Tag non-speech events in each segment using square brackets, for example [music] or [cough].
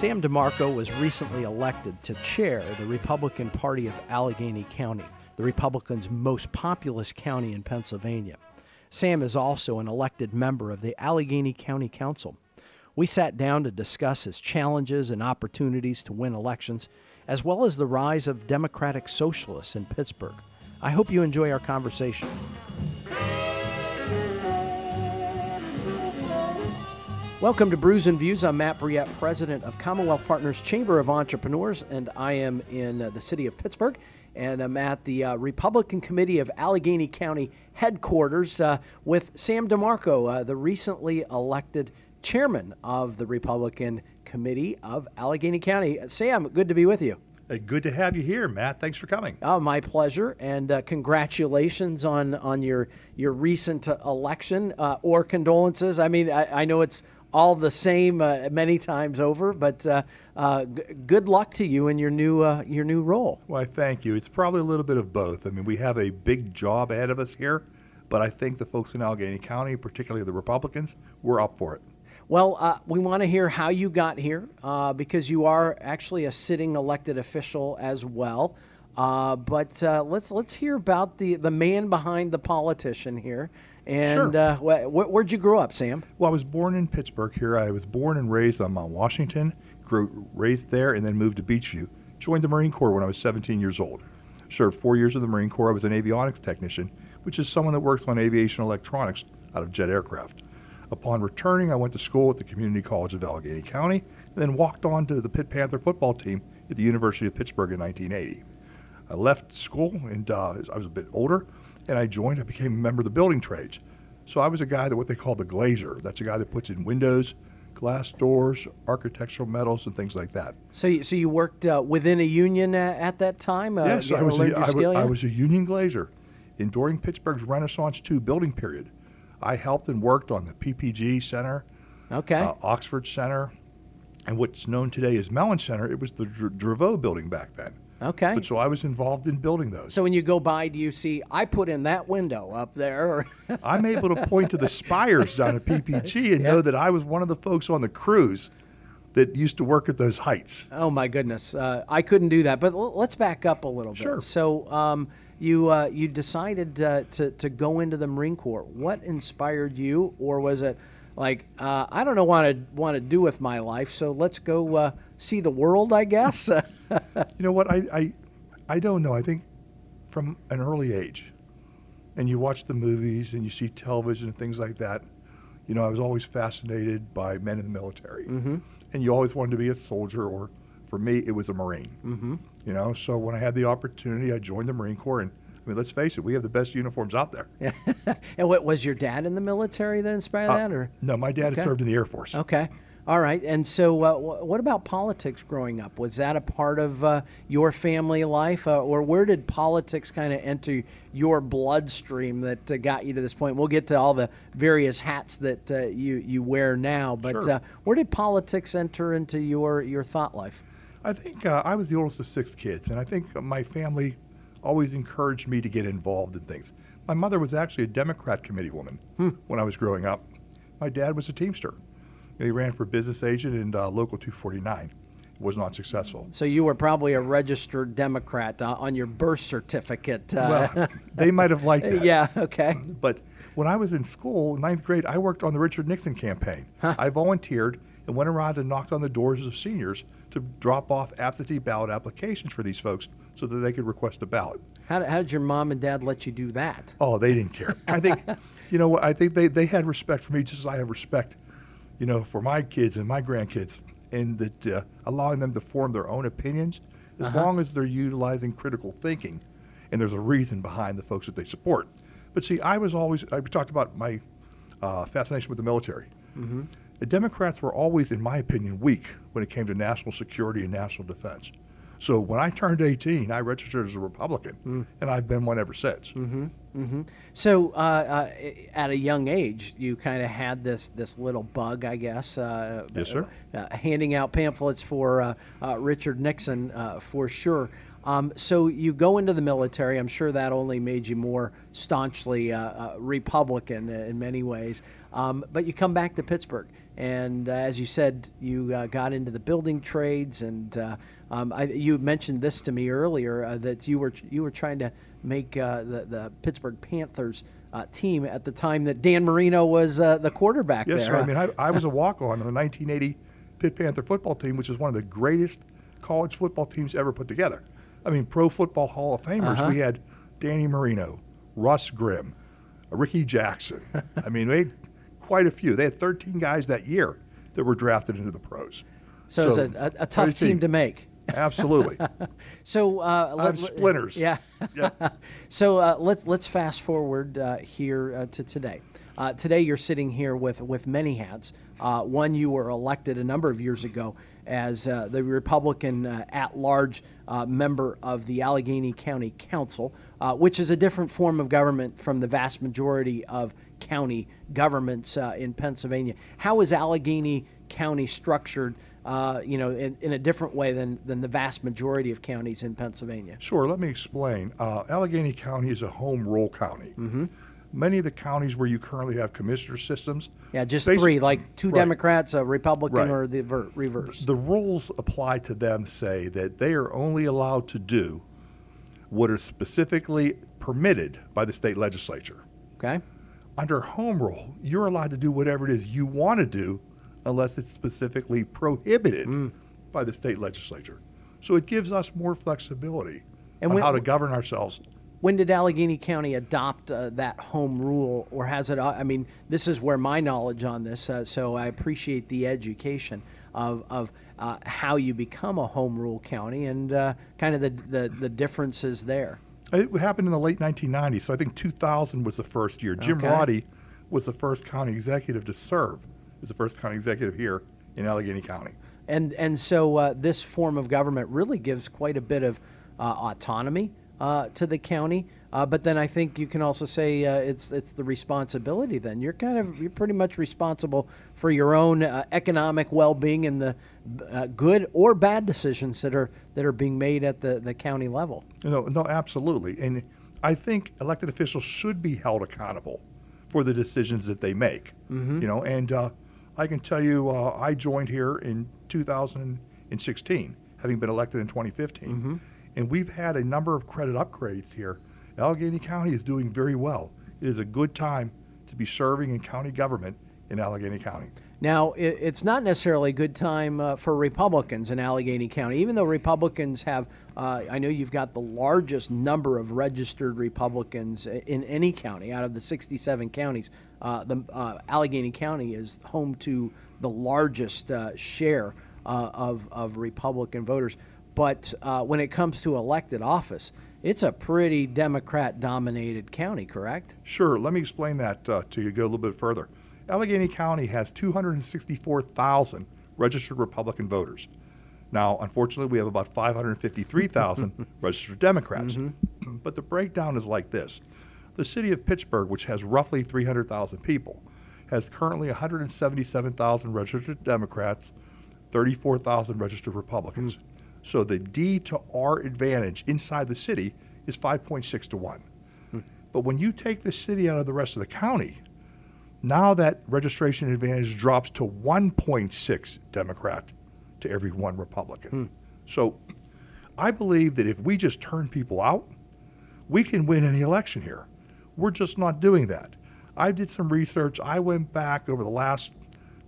Sam DeMarco was recently elected to chair the Republican Party of Allegheny County, the Republicans' most populous county in Pennsylvania. Sam is also an elected member of the Allegheny County Council. We sat down to discuss his challenges and opportunities to win elections, as well as the rise of Democratic Socialists in Pittsburgh. I hope you enjoy our conversation. Welcome to Brews and Views. I'm Matt Brouillette, president of Commonwealth Partners Chamber of Entrepreneurs, and I am in uh, the city of Pittsburgh. And I'm at the uh, Republican Committee of Allegheny County headquarters uh, with Sam DeMarco, uh, the recently elected chairman of the Republican Committee of Allegheny County. Sam, good to be with you. Good to have you here, Matt. Thanks for coming. Oh, my pleasure, and uh, congratulations on on your your recent uh, election uh, or condolences. I mean, I, I know it's all the same uh, many times over. But uh, uh, g- good luck to you in your new uh, your new role. Well, I thank you. It's probably a little bit of both. I mean, we have a big job ahead of us here, but I think the folks in Allegheny County, particularly the Republicans, we're up for it. Well, uh, we want to hear how you got here uh, because you are actually a sitting elected official as well. But let's let's hear about the, the man behind the politician here. And Sure. uh, wh- where'd you grow up, Sam? Well, I was born in Pittsburgh here. I was born and raised on Mount Washington, grew raised there, and then moved to Beechview. Joined the Marine Corps when I was 17 years old. Served four years in the Marine Corps. I was an avionics technician, which is someone that works on aviation electronics out of jet aircraft. Upon returning, I went to school at the Community College of Allegheny County, and then walked on to the Pitt Panther football team at the University of Pittsburgh in 1980. I left school and uh, I was a bit older, and I joined. I became a member of the building trades. So I was a guy that what they call the glazer. That's a guy that puts in windows, glass doors, architectural metals, and things like that. So, you, so you worked uh, within a union uh, at that time? Uh, yes, I was. learned A, I, wa- skill, I yeah? was a union glazer, and during Pittsburgh's Renaissance II building period, I helped and worked on the PPG Center, Okay. uh, Oxford Center, and what's known today as Mellon Center. It was the Dr- Dravo building back then. Okay. But so I was involved in building those. So when you go by, do you see I put in that window up there? [laughs] I'm able to point to the spires down at PPG and know that I was one of the folks on the crews that used to work at those heights. oh my goodness, uh, I couldn't do that. But l- let's back up a little bit. Sure. So um, you uh, you decided uh, to to go into the Marine Corps. What inspired you, or was it like uh, I don't know what I want to do with my life? So let's go uh, see the world, I guess. [laughs] You know what? I, I, I don't know. I think from an early age, and you watch the movies and you see television and things like that, you know, I was always fascinated by men in the military. Mm-hmm. And you always wanted to be a soldier, or for me, it was a Marine. Mm-hmm. You know, so when I had the opportunity, I joined the Marine Corps. And mean, let's face it, we have the best uniforms out there. Yeah. [laughs] and what was your dad in the military that inspired that, or No, my dad Okay. served in the Air Force. Okay. All right. And so, uh, what about politics growing up? Was that a part of uh, your family life, uh, or where did politics kind of enter your bloodstream that uh, got you to this point? We'll get to all the various hats that uh, you you wear now, but Sure. uh, where did politics enter into your your thought life? I think uh, I was the oldest of six kids, and I think my family always encouraged me to get involved in things. My mother was actually a Democrat committee woman when I was growing up. My dad was a Teamster. He ran for business agent in uh, Local 249. Was not successful. So you were probably a registered Democrat uh, on your birth certificate. Uh, Well, they might have liked [laughs] that. yeah. Okay. But when I was in school, ninth grade, I worked on the Richard Nixon campaign. I volunteered and went around and knocked on the doors of seniors to drop off absentee ballot applications for these folks so that they could request a ballot. How, did- how did your mom and dad let you do that? Oh, they didn't care. I think, [laughs] you know, what, I think they, they had respect for me just as I have respect, you know, for my kids and my grandkids, and that uh, allowing them to form their own opinions, as long as they're utilizing critical thinking, and there's a reason behind the folks that they support. But see, I was always I talked about my uh, fascination with the military. The Democrats were always, in my opinion, weak when it came to national security and national defense. So when I turned 18, I registered as a Republican, and I've been one ever since. So, uh, uh, at a young age, you kind of had this this little bug, I guess. Uh, Yes, sir. Uh, handing out pamphlets for uh, uh, Richard Nixon, uh, for sure. Um, so you go into the military. I'm sure that only made you more staunchly uh, uh, Republican in many ways. Um, but you come back to Pittsburgh, And uh, as you said, you uh, got into the building trades, and uh, um, I, you mentioned this to me earlier uh, that you were you were trying to make uh, the the Pittsburgh Panthers uh, team at the time that Dan Marino was the quarterback. Yes, there. sir. I mean, I, I was a [laughs] walk on on the 1980 Pitt Panther football team, which is one of the greatest college football teams ever put together. I mean, Pro Football Hall of Famers. Uh-huh. We had Danny Marino, Russ Grimm, Ricky Jackson. I mean, they had quite a few. They had 13 guys that year that were drafted into the pros. so, it's a, a, a tough team to make. Absolutely. [laughs] So uh, have splinters. Yeah. Yeah. [laughs] So uh, let, let's fast forward uh, here uh, to today. Uh, today, you're sitting here with, with many hats. Uh, one, you were elected a number of years ago as uh, the Republican uh, at large uh, member of the Allegheny County Council, uh, which is a different form of government from the vast majority of county governments uh, in Pennsylvania. How is Allegheny County structured? Uh, you know, in, in a different way than, than the vast majority of counties in Pennsylvania. Sure, let me explain. Uh, Allegheny County is a home rule county. Mm-hmm. Many of the counties where you currently have commissioner systems, Yeah, just three, like two Right. Democrats, a Republican, Right. or the ver- reverse. the rules apply to them say that they are only allowed to do what is specifically permitted by the state legislature. Okay. Under home rule, you're allowed to do whatever it is you want to do unless it's specifically prohibited Mm. by the state legislature. So it gives us more flexibility And on when- how to govern ourselves. When did Allegheny County adopt uh, that home rule, or has it? uh, I mean, this is where my knowledge on this. Uh, so I appreciate the education of of uh, how you become a home rule county and uh, kind of the, the the differences there. It happened in the late 1990s, so I think 2000 was the first year. Jim Okay. Roddy was the first county executive to serve as the first county executive here in Allegheny County. And and so uh, this form of government really gives quite a bit of uh, autonomy uh, to the county. Uh, but then I think you can also say uh, it's it's the responsibility. Then you're kind of you're pretty much responsible for your own uh, economic well-being and the uh, good or bad decisions that are that are being made at the, the county level. No, no, absolutely. And I think elected officials should be held accountable for the decisions that they make. You know, and uh, I can tell you, uh, I joined here in 2016, having been elected in 2015, and we've had a number of credit upgrades here. Allegheny County is doing very well. It is a good time to be serving in county government in Allegheny County. Now, it, it's not necessarily a good time uh, for Republicans in Allegheny County, even though Republicans have, uh, I know you've got the largest number of registered Republicans in any county out of the 67 counties. Uh, the uh, Allegheny County is home to the largest uh, share uh, of, of Republican voters. But when it comes to elected office, it's a pretty Democrat dominated county, correct? Sure. Let me explain that to you. Go a little bit further. Allegheny County has 264,000 registered Republican voters. Now, unfortunately, we have about 553,000 [laughs] registered Democrats. Mm-hmm. [clears throat] But the breakdown is like this The city of Pittsburgh, which has roughly 300,000 people, has currently 177,000 registered Democrats, 34,000 registered Republicans. Mm. So the D to R advantage inside the city is 5.6 to 1. Mm. But when you take the city out of the rest of the county, now that registration advantage drops to 1.6 Democrat to every one Republican. Hmm. So I believe that if we just turn people out, we can win any election here. We're just not doing that. I did some research. I went back over the last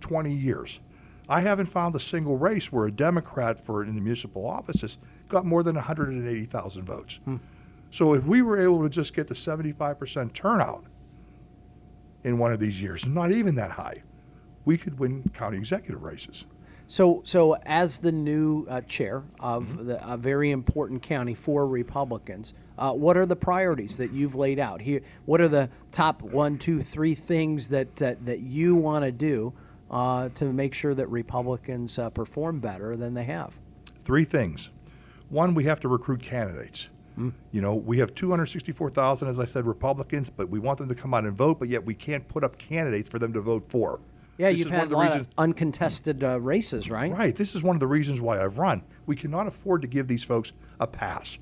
20 years. I haven't found a single race where a Democrat for in the municipal offices got more than 180,000 votes. Hmm. So if we were able to just get to 75% turnout in one of these years, not even that high, we could win county executive races. So, so as the new uh, chair of the, a very important county for Republicans, uh, what are the priorities that you've laid out here? What are the top one, two, three things that that, that you want to do uh, to make sure that Republicans uh, perform better than they have? Three things. One, we have to recruit candidates. You know, we have 264,000, as I said, Republicans, but we want them to come out and vote, but yet we can't put up candidates for them to vote for. Yeah, This you've is one had of a the lot reasons- of uncontested uh, races, right? Right. This is one of the reasons why I've run. We cannot afford to give these folks a pass.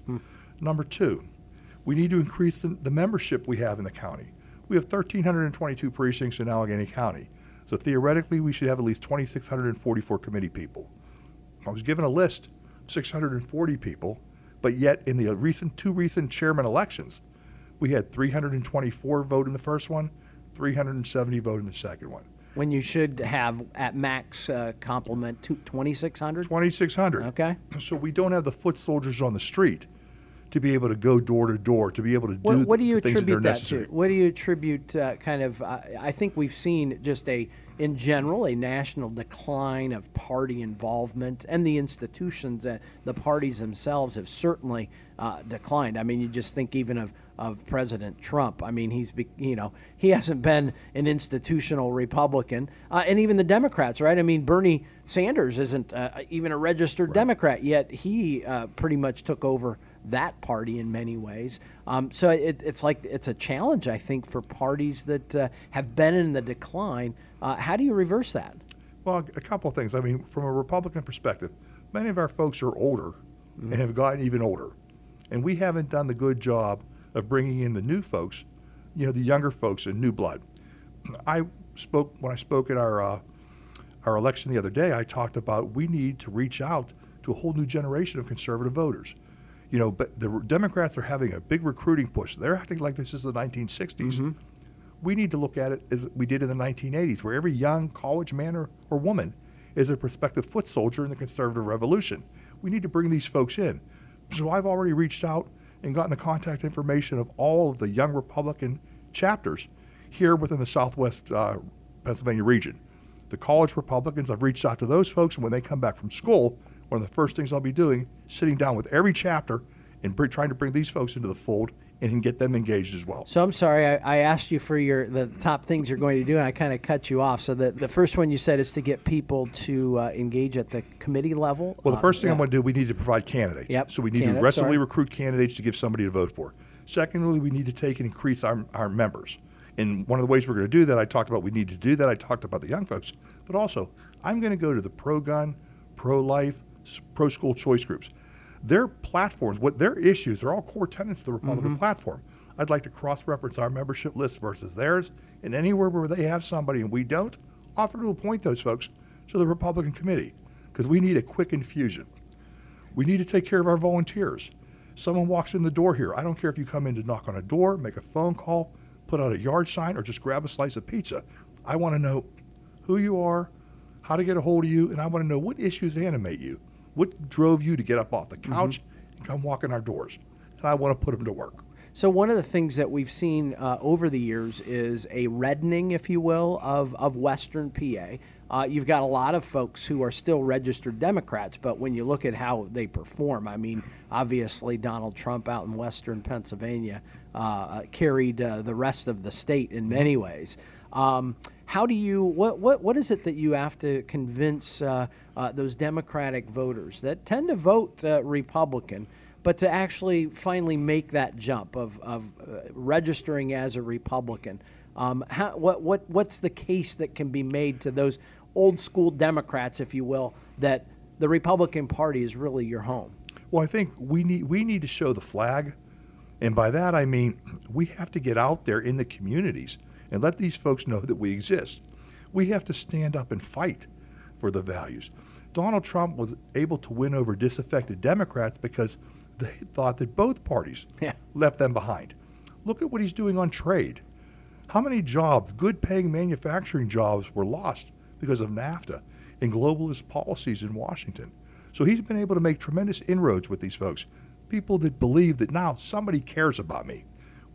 Number two, we need to increase the, the membership we have in the county. We have 1,322 precincts in Allegheny County. So theoretically, we should have at least 2,644 committee people. I was given a list, 640 people, but yet in the recent two recent chairman elections, we had 324 vote in the first one, 370 vote in the second one. When you should have at max uh, complement 2,600? 2,600. Okay. So we don't have the foot soldiers on the street to be able to go door to door, to be able to do What, what do you the things attribute that, that, to? What do you attribute uh, kind of? Uh, I think we've seen just a, in general, a national decline of party involvement, and the institutions, uh, the parties themselves have certainly uh, declined. I mean, you just think even of of President Trump. I mean, he's you know he hasn't been an institutional Republican, uh, and even the Democrats, right? I mean, Bernie Sanders isn't uh, even a registered Democrat yet. He uh, pretty much took over that party in many ways. Um, so it, it's like it's a challenge, I think, for parties that uh, have been in the decline. Uh, how do you reverse that? Well, a couple of things. I mean, from a Republican perspective, many of our folks are older and have gotten even older. And we haven't done the good job of bringing in the new folks, you know, the younger folks and new blood. I spoke, when I spoke at our, uh, our election the other day, I talked about we need to reach out to a whole new generation of conservative voters. You know, but the Democrats are having a big recruiting push. They're acting like this is the 1960s we need to look at it as we did in the 1980s, where every young college man or, or woman is a prospective foot soldier in the conservative revolution. We need to bring these folks in. So I've already reached out and gotten the contact information of all of the young Republican chapters here within the Southwest uh, Pennsylvania region. The college Republicans, I've reached out to those folks, and when they come back from school, one of the first things I'll be doing, sitting down with every chapter and br- trying to bring these folks into the fold and get them engaged as well. So I'm sorry, I, I asked you for your the top things you're going to do, and I kind of cut you off. So the, the first one you said is to get people to uh, engage at the committee level. Well, the Uh, first thing yeah. I'm going to do, we need to provide candidates. Yep, So we need candidates, to aggressively sorry. recruit candidates to give somebody to vote for. Secondly, we need to take and increase our, our members. And one of the ways we're going to do that, I talked about we need to do that. I talked about the young folks. But also, I'm going to go to the pro gun, pro life, pro school choice groups. Their platforms, what their issues, they're all core tenets of the Republican Mm-hmm. platform. I'd like to cross reference our membership list versus theirs. And anywhere where they have somebody and we don't, offer to appoint those folks to the Republican committee because we need a quick infusion. We need to take care of our volunteers. Someone walks in the door here. I don't care if you come in to knock on a door, make a phone call, put out a yard sign, or just grab a slice of pizza. I want to know who you are, how to get a hold of you, and I want to know what issues animate you. What drove you to get up off the couch and come walk in our doors? And I want to put them to work. So one of the things that we've seen uh, over the years is a reddening, if you will, of, of Western PA. Uh, you've got a lot of folks who are still registered Democrats, but when you look at how they perform, I mean, obviously Donald Trump out in Western Pennsylvania uh, carried uh, the rest of the state in many ways. Um, how do you what, what what is it that you have to convince uh, uh, those Democratic voters that tend to vote uh, Republican? but to actually finally make that jump of, of uh, registering as a Republican. Um, how, what, what, what's the case that can be made to those old school Democrats, if you will, that the Republican Party is really your home? Well, I think we need we need to show the flag, and by that I mean we have to get out there in the communities and let these folks know that we exist. We have to stand up and fight for the values. Donald Trump was able to win over disaffected Democrats because they thought that both parties Yeah. left them behind. Look at what he's doing on trade. How many jobs, good paying manufacturing jobs, were lost because of NAFTA and globalist policies in Washington? So he's been able to make tremendous inroads with these folks, people that believe that now somebody cares about me.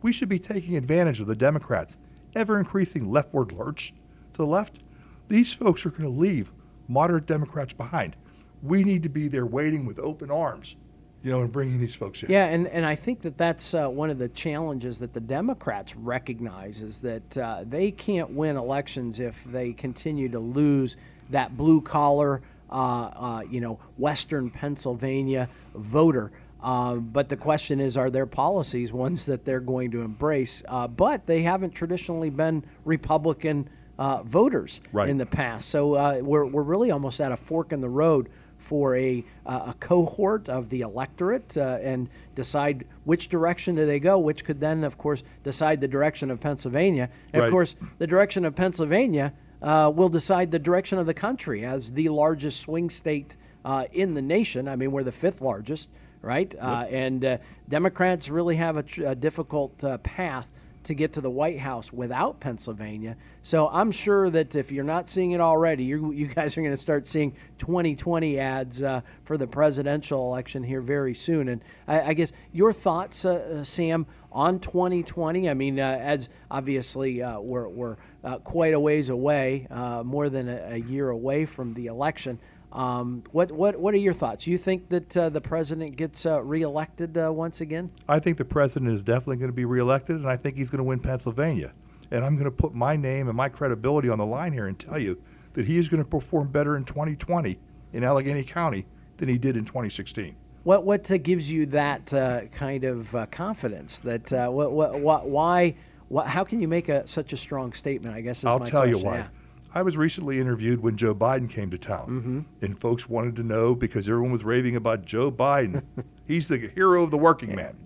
We should be taking advantage of the Democrats' ever increasing leftward lurch to the left. These folks are going to leave moderate Democrats behind. We need to be there waiting with open arms, you know, and bringing these folks in. Yeah, and, and I think that that's uh, one of the challenges that the Democrats recognize is that uh, they can't win elections if they continue to lose that blue collar, uh, uh, you know, Western Pennsylvania voter. Uh, but the question is, are their policies ones that they're going to embrace? Uh, but they haven't traditionally been Republican uh, voters Right. in the past. So uh, we're, we're really almost at a fork in the road for a, uh, a cohort of the electorate uh, and decide which direction do they go, which could then, of course, decide the direction of Pennsylvania. And Right. of course, the direction of Pennsylvania uh, will decide the direction of the country as the largest swing state uh, in the nation. I mean, we're the fifth largest, right? Uh, and uh, Democrats really have a, tr- a difficult uh, path to get to the White House without Pennsylvania. So I'm sure that if you're not seeing it already, you you guys are going to start seeing 2020 ads uh, for the presidential election here very soon. And I, I guess your thoughts, uh, uh, Sam, on 2020. I mean, uh, as obviously uh, we're, we're uh, quite a ways away, more than a, a year away from the election. Um, what what what are your thoughts? You think that uh, the president gets uh, reelected uh, once again? I think the president is definitely going to be reelected, and I think he's going to win Pennsylvania. And I'm going to put my name and my credibility on the line here and tell you that he is going to perform better in 2020 in Allegheny County than he did in 2016. What what uh, gives you that uh, kind of uh, confidence? That what, what, what why? What, how can you make a, such a strong statement? I guess is I'll my tell question. you why. Yeah. I was recently interviewed when Joe Biden came to town, Mm-hmm. and folks wanted to know because everyone was raving about Joe Biden. [laughs] He's the hero of the working man.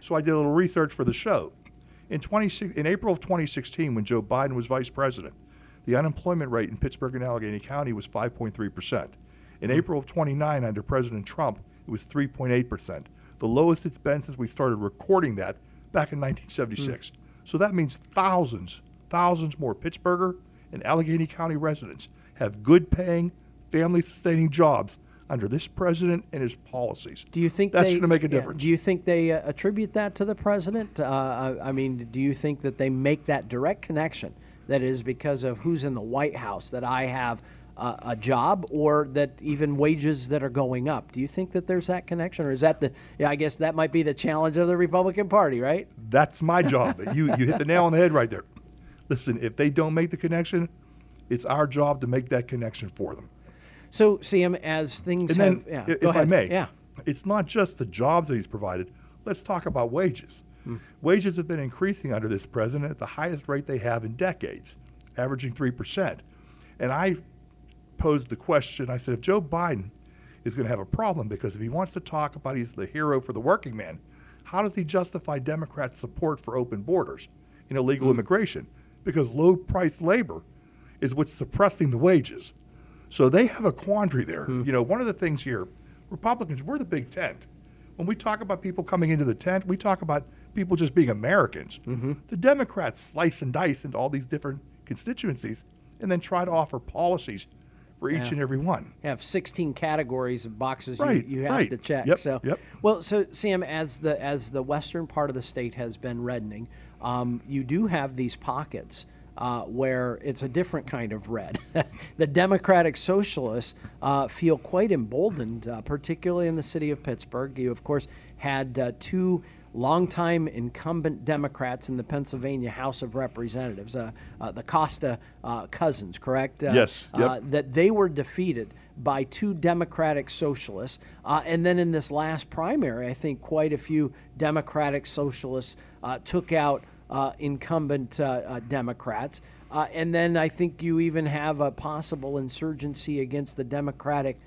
So I did a little research for the show. In, 20, in April of 2016, when Joe Biden was vice president, the unemployment rate in Pittsburgh and Allegheny County was 5.3 percent. In April of 29, under President Trump, it was 3.8 percent, the lowest it's been since we started recording that back in 1976. So that means thousands, thousands more Pittsburgher and Allegheny County residents have good paying, family sustaining jobs under this president and his policies. Do you think that's going to make a yeah, difference? do you think they uh, attribute that to the president? Uh, I, I mean, do you think that they make that direct connection? That is because of who's in the White House that I have uh, a job, or that even wages that are going up. Do you think that there's that connection, or is that the? Yeah, I guess that might be the challenge of the Republican Party, right? That's my job. you you hit the nail on the head right there. Listen, if they don't make the connection, it's our job to make that connection for them. So, Sam, as things And then, have, yeah, if go I ahead. may, yeah, it's not just the jobs that he's provided. Let's talk about wages. Hmm. Wages have been increasing under this president at the highest rate they have in decades, averaging 3%. And I posed the question I said, if Joe Biden is going to have a problem because if he wants to talk about he's the hero for the working man, how does he justify Democrats' support for open borders, you know, legal hmm. immigration? Because low priced labor is what's suppressing the wages. So they have a quandary there. Hmm. You know, one of the things here, Republicans, we're the big tent. When we talk about people coming into the tent, we talk about people just being Americans. Mm-hmm. The Democrats slice and dice into all these different constituencies and then try to offer policies for each Yeah. and every one. have 16 categories of boxes Right, you, you have right. to check. Yep, so, yep. well, so Sam, as the as the western part of the state has been reddening, um, you do have these pockets. Uh, where it's a different kind of red. [laughs] the Democratic Socialists uh, feel quite emboldened, uh, particularly in the city of Pittsburgh. You, of course, had uh, two longtime incumbent Democrats in the Pennsylvania House of Representatives, uh, uh, the Costa uh, cousins, correct? Uh, Yes, yep. uh, that they were defeated by two Democratic socialists. Uh, and then in this last primary, I think quite a few Democratic socialists uh, took out uh, incumbent uh, uh, Democrats. And then I think you even have a possible insurgency against the Democratic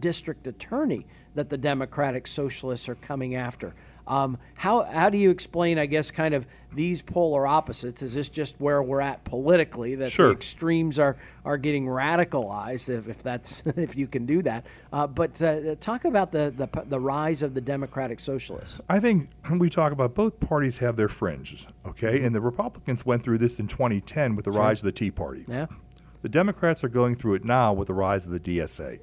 district attorney that the Democratic socialists are coming after. Um, how, how do you explain, I guess, kind of these polar opposites? Is this just where we're at politically, that Sure. the extremes are, are getting radicalized, if, if that's [laughs] if you can do that? Uh, but uh, talk about the, the the rise of the Democratic Socialists. I think when we talk about both parties have their fringes, okay? And the Republicans went through this in 2010 with the rise of the Tea Party. Yeah, The Democrats are going through it now with the rise of the DSA.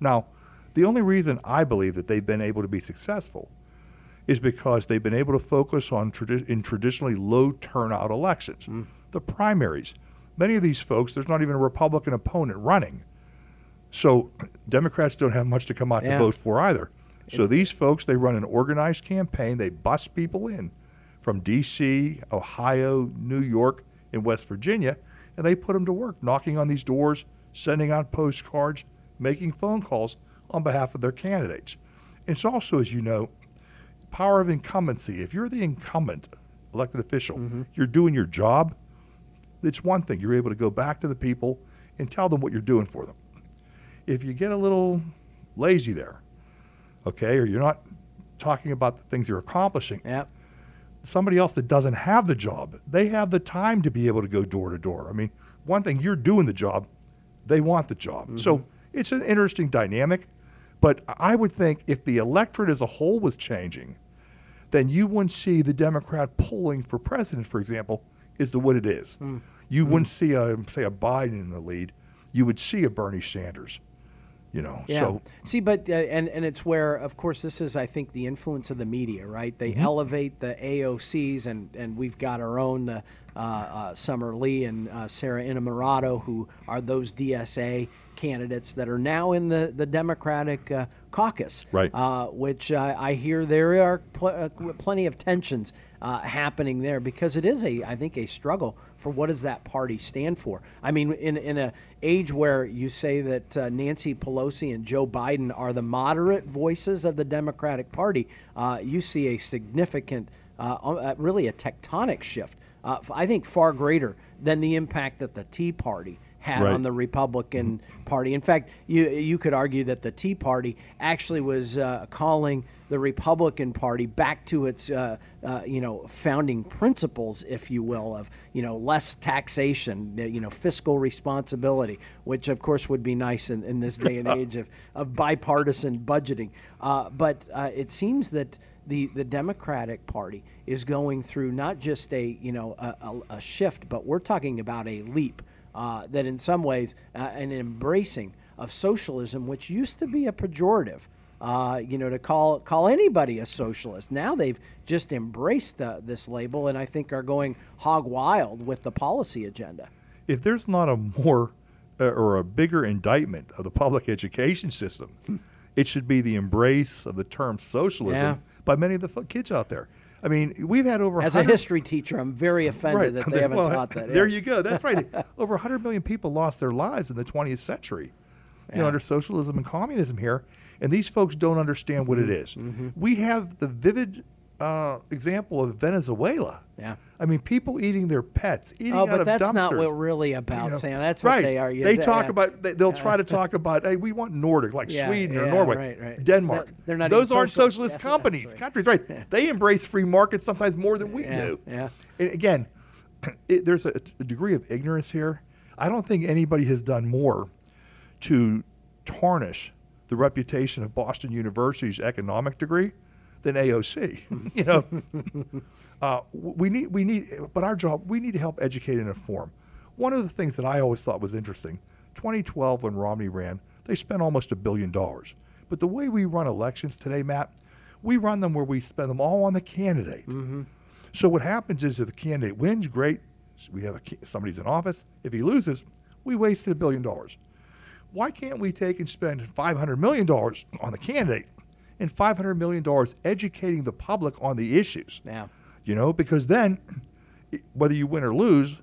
Now, the only reason I believe that they've been able to be successful is because they've been able to focus on tradi- in traditionally low turnout elections. Mm. The primaries. Many of these folks, there's not even a Republican opponent running. So Democrats don't have much to come out Yeah. to vote for either. So these folks, they run an organized campaign. They bus people in from D.C., Ohio, New York, and West Virginia, and they put them to work, knocking on these doors, sending out postcards, making phone calls on behalf of their candidates. It's also, as you know, power of incumbency. If you're the incumbent elected official, you're doing your job. It's one thing. You're able to go back to the people and tell them what you're doing for them. If you get a little lazy there, okay, or you're not talking about the things you're accomplishing, yeah, somebody else that doesn't have the job, they have the time to be able to go door to door. I mean, one thing you're doing the job, they want the job. Mm-hmm. So it's an interesting dynamic. But I would think if the electorate as a whole was changing, then you wouldn't see the Democrat polling for president, for example, is the what it is. Mm. You wouldn't see a say a Biden in the lead. You would see a Bernie Sanders. You know, Yeah. so See, but uh, and and it's where, of course, this is I think the influence of the media, right? They Mm-hmm. elevate the AOCs, and and we've got our own uh, uh, uh, Summer Lee and uh, Sarah Innamorato, who are those DSA candidates that are now in the the Democratic uh, caucus, Right. Uh, which I hear there are pl- uh, plenty of tensions uh, happening there because it is a I think a struggle for what does that party stand for. I mean, in in a age where you say that uh, Nancy Pelosi and Joe Biden are the moderate voices of the Democratic Party, uh, you see a significant, uh, uh, really a tectonic shift. Uh, I think far greater than the impact that the Tea Party had Right. on the Republican Party. In fact, you you could argue that the Tea Party actually was uh, calling the Republican Party back to its uh, uh, you know founding principles, if you will, of you know less taxation, uh, you know fiscal responsibility, which of course would be nice in, in this day and [laughs] age of, of bipartisan budgeting. Uh, but uh, it seems that the, the Democratic Party is going through not just a you know a, a, a shift, but we're talking about a leap uh, that in some ways uh, an embracing of socialism, which used to be a pejorative. Uh, you know, to call call anybody a socialist. Now they've just embraced uh, this label, and I think are going hog wild with the policy agenda. if there's not a more uh, or a bigger indictment of the public education system, [laughs] it should be the embrace of the term socialism Yeah. by many of the kids out there. I mean, we've had over As a history teacher, I'm very offended that they [laughs] haven't Well, taught that. There yes. you go. That's right. [laughs] over 100 million people lost their lives in the 20th century, you know, under socialism and communism here, and these folks don't understand what Mm-hmm. it is. We have the vivid uh, example of Venezuela. Yeah. I mean, people eating their pets, eating Oh, but that's not what we're really about, You know, Sam. That's what right. they are. They Yeah, talk yeah. about. They, they'll try to talk about. Hey, we want Nordic, like Yeah, Sweden or Norway, right, right. Denmark. They're- they're not Those aren't socialist. socialist [laughs] Yeah, companies, right. countries, right? They embrace free markets sometimes more than we Yeah, do. yeah. And again, [clears throat] it, there's a, a degree of ignorance here. I don't think anybody has done more to tarnish the reputation of Boston University's economic degree than AOC. [laughs] you know, uh, we need we need, but our job we need to help educate and inform. One of the things that I always thought was interesting, 2012 when Romney ran, they spent almost a billion dollars. But the way we run elections today, Matt, we run them where we spend them all on the candidate. So what happens is if the candidate wins, great. We have a, somebody's in office. If he loses, we wasted a billion dollars. Why can't we take and spend $500 million on the candidate and $500 million educating the public on the issues? Yeah. You know, because then, [clears throat] whether you win or lose,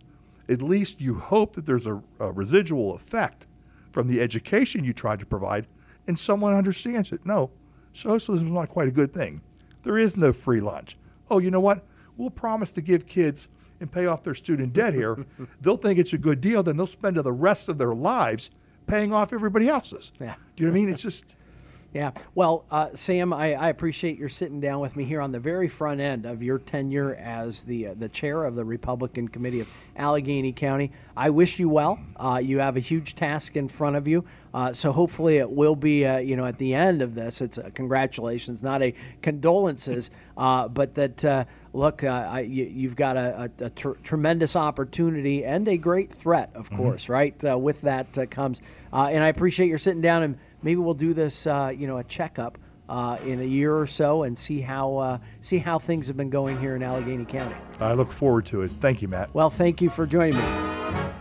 at least you hope that there's a, a residual effect from the education you tried to provide, and someone understands it. No, socialism is not quite a good thing. There is no free lunch. Oh, you know what? We'll promise to give kids and pay off their student debt here. [laughs] they'll think it's a good deal, then they'll spend the rest of their lives paying off everybody else's. Yeah. Do you know what I mean? It's just. Yeah. Well, uh, Sam, I, I appreciate your sitting down with me here on the very front end of your tenure as the uh, the chair of the Republican Committee of Allegheny County. I wish you well. Uh, you have a huge task in front of you. Uh, so hopefully it will be, uh, you know, at the end of this, it's a congratulations, not a condolences, uh, but that uh, look, uh, I, you, you've got a, a, a tr- tremendous opportunity and a great threat, of course, right? Uh, with that uh, comes, uh, and I appreciate your sitting down and maybe we'll do this, uh, you know, a checkup uh, in a year or so and see how uh, see how things have been going here in Allegheny County. I look forward to it. Thank you, Matt. Well, thank you for joining me.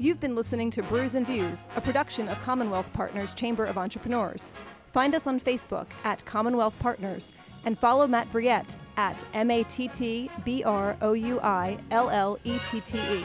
You've been listening to Brews and Views, a production of Commonwealth Partners Chamber of Entrepreneurs. Find us on Facebook at Commonwealth Partners and follow Matt Brouillette at M A T T B R O U I L L E T T E.